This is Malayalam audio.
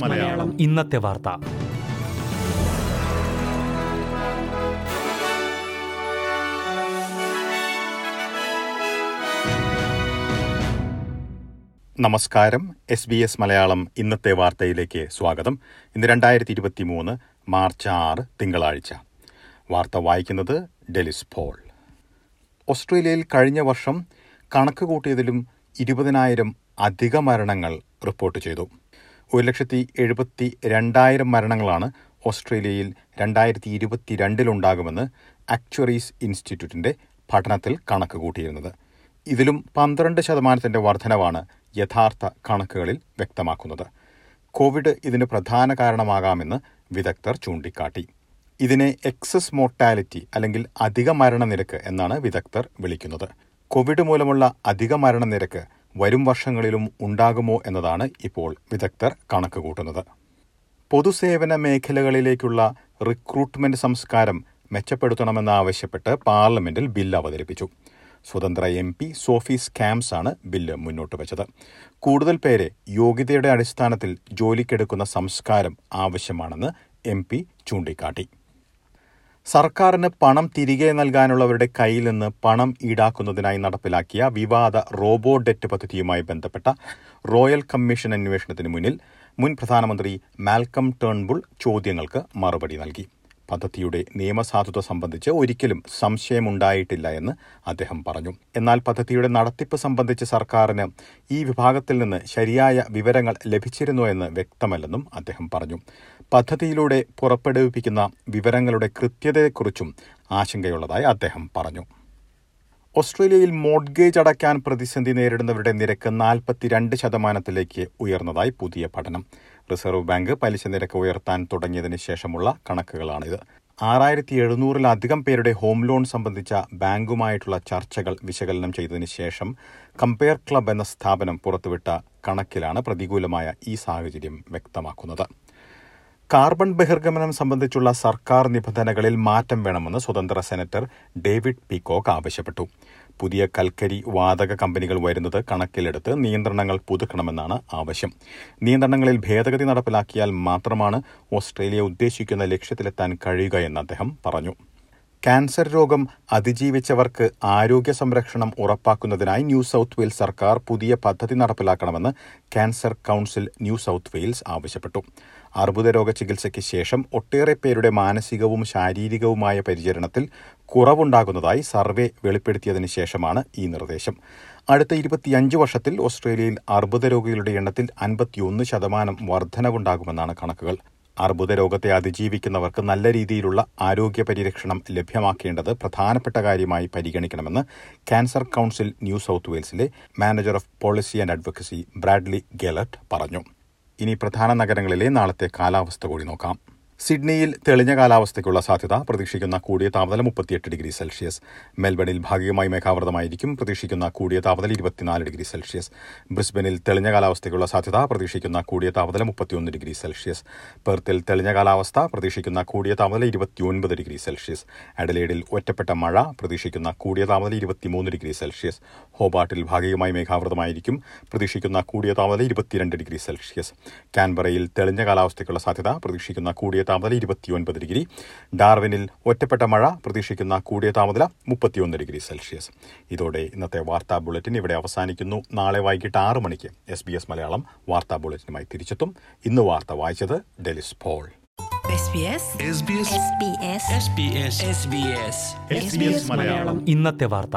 മലയാളം. ഇന്നത്തെ വാർത്ത. നമസ്കാരം. എസ് ബി എസ് മലയാളം ഇന്നത്തെ വാർത്തയിലേക്ക് സ്വാഗതം. ഇന്ന് രണ്ടായിരത്തി ഇരുപത്തി മൂന്ന് മാർച്ച് ആറ് തിങ്കളാഴ്ച. വാർത്ത വായിക്കുന്നത് ഡെലിസ് പോൾ. ഓസ്ട്രേലിയയിൽ കഴിഞ്ഞ വർഷം കണക്ക് കൂട്ടിയതിലും ഇരുപതിനായിരം അധിക മരണങ്ങൾ റിപ്പോർട്ട് ചെയ്തു. ഒരു ലക്ഷത്തി എഴുപത്തി രണ്ടായിരം മരണങ്ങളാണ് ഓസ്ട്രേലിയയിൽ രണ്ടായിരത്തി ഇരുപത്തി രണ്ടിലുണ്ടാകുമെന്ന് ആക്ച്വറീസ് ഇൻസ്റ്റിറ്റ്യൂട്ടിന്റെ പഠനത്തിൽ കണക്ക് കൂട്ടിയിരുന്നത്. ഇതിലും പന്ത്രണ്ട് ശതമാനത്തിന്റെ വർധനവാണ് യഥാർത്ഥ കണക്കുകളിൽ വ്യക്തമാക്കുന്നത്. കോവിഡ് ഇതിന് പ്രധാന കാരണമാകാമെന്ന് വിദഗ്ധർ ചൂണ്ടിക്കാട്ടി. ഇതിനെ എക്സസ് മോർട്ടാലിറ്റി അല്ലെങ്കിൽ അധിക മരണനിരക്ക് എന്നാണ് വിദഗ്ധർ വിളിക്കുന്നത്. കോവിഡ് മൂലമുള്ള അധിക മരണനിരക്ക് വരും വർഷങ്ങളിലും ഉണ്ടാകുമോ എന്നതാണ് ഇപ്പോൾ വിദഗ്ധർ കണക്കുകൂട്ടുന്നത് പൊതുസേവന മേഖലകളിലേക്കുള്ള റിക്രൂട്ട്മെന്റ് സംസ്കാരം മെച്ചപ്പെടുത്തണമെന്നാവശ്യപ്പെട്ട് പാർലമെന്റിൽ ബില്ല് അവതരിപ്പിച്ചു. സ്വതന്ത്ര എം പി സോഫി സ്കാംസ് ആണ് ബില്ല് മുന്നോട്ട് വെച്ചത്. കൂടുതൽ പേരെ യോഗ്യതയുടെ അടിസ്ഥാനത്തിൽ ജോലിക്കെടുക്കുന്ന സംസ്കാരം ആവശ്യമാണെന്ന് എം പി ചൂണ്ടിക്കാട്ടി. സർക്കാരിന് പണം തിരികെ നൽകാനുള്ളവരുടെ കയ്യിൽ നിന്ന് പണം ഈടാക്കുന്നതിനായി നടപ്പിലാക്കിയ വിവാദ റോബോ ഡെറ്റ് പദ്ധതിയുമായി ബന്ധപ്പെട്ട റോയൽ കമ്മീഷൻ അന്വേഷണത്തിന് മുന്നിൽ മുൻ പ്രധാനമന്ത്രി മാൽക്കം ടേൺബുൾ ചോദ്യങ്ങൾക്ക് മറുപടി നൽകി. പദ്ധതിയുടെ നിയമസാധുത സംബന്ധിച്ച് ഒരിക്കലും സംശയമുണ്ടായിട്ടില്ല എന്ന് അദ്ദേഹം പറഞ്ഞു. എന്നാൽ പദ്ധതിയുടെ നടത്തിപ്പ് സംബന്ധിച്ച് സർക്കാരിന് ഈ വിഭാഗത്തിൽ നിന്ന് ശരിയായ വിവരങ്ങൾ ലഭിച്ചിരുന്നു എന്ന് വ്യക്തമല്ലെന്നും അദ്ദേഹം പറഞ്ഞു. പദ്ധതിയിലൂടെ പുറപ്പെടുവിപ്പിക്കുന്ന വിവരങ്ങളുടെ കൃത്യതയെക്കുറിച്ചും ആശങ്കയുള്ളതായി അദ്ദേഹം പറഞ്ഞു. ഓസ്ട്രേലിയയിൽ മോഡ്ഗേജ് അടയ്ക്കാൻ പ്രതിസന്ധി നേരിടുന്നവരുടെ നിരക്ക് നാൽപ്പത്തിരണ്ട് ശതമാനത്തിലേക്ക് ഉയർന്നതായി പുതിയ പഠനം. റിസർവ് ബാങ്ക് പലിശ നിരക്ക് ഉയർത്താൻ തുടങ്ങിയതിന് ശേഷമുള്ള കണക്കുകളാണിത്. ആറായിരത്തി എഴുന്നൂറിലധികം പേരുടെ ഹോം ലോൺ സംബന്ധിച്ച ബാങ്കുമായിട്ടുള്ള ചർച്ചകൾ വിശകലനം ചെയ്തതിന് ശേഷം കമ്പയർ ക്ലബ് എന്ന സ്ഥാപനം പുറത്തുവിട്ട കണക്കിലാണ് പ്രതികൂലമായ ഈ സാഹചര്യം വ്യക്തമാക്കുന്നത്. കാർബൺ ബഹിർഗമനം സംബന്ധിച്ചുള്ള സർക്കാർ നിബന്ധനകളിൽ മാറ്റം വേണമെന്ന് സ്വതന്ത്ര സെനറ്റർ ഡേവിഡ് പീകോക്ക് ആവശ്യപ്പെട്ടു. പുതിയ കൽക്കരി വാതക കമ്പനികൾ വരുന്നത് കണക്കിലെടുത്ത് നിയന്ത്രണങ്ങൾ പുതുക്കണമെന്നാണ് ആവശ്യം. നിയന്ത്രണങ്ങളിൽ ഭേദഗതി നടപ്പിലാക്കിയാൽ മാത്രമാണ് ഓസ്ട്രേലിയ ഉദ്ദേശിക്കുന്ന ലക്ഷ്യത്തിലെത്താൻ കഴിയുക എന്ന് അദ്ദേഹം പറഞ്ഞു. ക്യാൻസർ രോഗം അതിജീവിച്ചവർക്ക് ആരോഗ്യ സംരക്ഷണം ഉറപ്പാക്കുന്നതിനായി ന്യൂ സൌത്ത് വെയിൽസ് സർക്കാർ പുതിയ പദ്ധതി നടപ്പിലാക്കണമെന്ന് Cancer Council New South Wales ആവശ്യപ്പെട്ടു. അർബുദ രോഗ ചികിത്സയ്ക്ക് ശേഷം ഒട്ടേറെ പേരുടെ മാനസികവും ശാരീരികവുമായ പരിചരണത്തിൽ കുറവുണ്ടാകുന്നതായി സർവേ വെളിപ്പെടുത്തിയതിനു ശേഷമാണ് ഈ നിർദ്ദേശം. അടുത്ത ഇരുപത്തിയഞ്ച് വർഷത്തിൽ ഓസ്ട്രേലിയയിൽ അർബുദ രോഗികളുടെ എണ്ണത്തിൽ അൻപത്തിയൊന്ന് ശതമാനം വർധനവുണ്ടാകുമെന്നാണ് കണക്കുകൾ. അർബുദ രോഗത്തെ അതിജീവിക്കുന്നവർക്ക് നല്ല രീതിയിലുള്ള ആരോഗ്യ പരിരക്ഷണം ലഭ്യമാക്കേണ്ടത് പ്രധാനപ്പെട്ട കാര്യമായി പരിഗണിക്കണമെന്ന് Cancer Council New South വെയിൽസിലെ manager of policy and advocacy Bradley Gelett പറഞ്ഞു. ഇനി പ്രധാന നഗരങ്ങളിലെ നാളത്തെ കാലാവസ്ഥ കൂടി നോക്കാം. സിഡ്നിയിൽ തെളിഞ്ഞ കാലാവസ്ഥയ്ക്കുള്ള സാധ്യത പ്രതീക്ഷിക്കുന്ന കൂടിയ താപനില മുപ്പത്തിയെട്ട് ഡിഗ്രി സെൽഷ്യസ്. മെൽബണിൽ ഭാഗികമായി മേഘാവൃതമായിരിക്കും പ്രതീക്ഷിക്കുന്ന കൂടിയ താപനില ഇരുപത്തിനാല് ഡിഗ്രി സെൽഷ്യസ്. ബ്രിസ്ബനിൽ തെളിഞ്ഞ കാലാവസ്ഥയ്ക്കുള്ള സാധ്യത പ്രതീക്ഷിക്കുന്ന കൂടിയ താപനില മുപ്പത്തിയൊന്ന് ഡിഗ്രി സെൽഷ്യസ്. പെർത്തിൽ തെളിഞ്ഞ കാലാവസ്ഥ പ്രതീക്ഷിക്കുന്ന കൂടിയ താപനില ഇരുപത്തിയൊൻപത് ഡിഗ്രി സെൽഷ്യസ്. അഡലേഡിൽ ഒറ്റപ്പെട്ട മഴ പ്രതീക്ഷിക്കുന്ന കൂടിയ താപനില ഇരുപത്തിമൂന്ന് ഡിഗ്രി സെൽഷ്യസ്. ഹോബാട്ടിൽ ഭാഗികമായി മേഘാവൃതമായിരിക്കും പ്രതീക്ഷിക്കുന്ന കൂടിയ താപനില ഇരുപത്തിരണ്ട് ഡിഗ്രി സെൽഷ്യസ്. കാൻബറയിൽ തെളിഞ്ഞ കാലാവസ്ഥയ്ക്കുള്ള സാധ്യത പ്രതീക്ഷിക്കുന്ന കൂടിയ താപനില ഇരുപത്തിയൊൻപത് ഡിഗ്രി. ഡാർവിനിൽ ഒറ്റപ്പെട്ട മഴ പ്രതീക്ഷിക്കുന്ന കൂടിയ താപനില മുപ്പത്തിയൊന്ന് ഡിഗ്രി സെൽഷ്യസ്. ഇതോടെ ഇന്നത്തെ വാർത്താ ബുള്ളറ്റിൻ ഇവിടെ അവസാനിക്കുന്നു. നാളെ വൈകിട്ട് ആറ് മണിക്ക് എസ് ബി എസ് മലയാളം വാർത്താ ബുള്ളറ്റിനുമായി തിരിച്ചെത്തും. ഇന്ന് വാർത്ത വായിച്ചത് ഡെലിസ് പോൾ. മലയാളം. ഇന്നത്തെ വാർത്ത.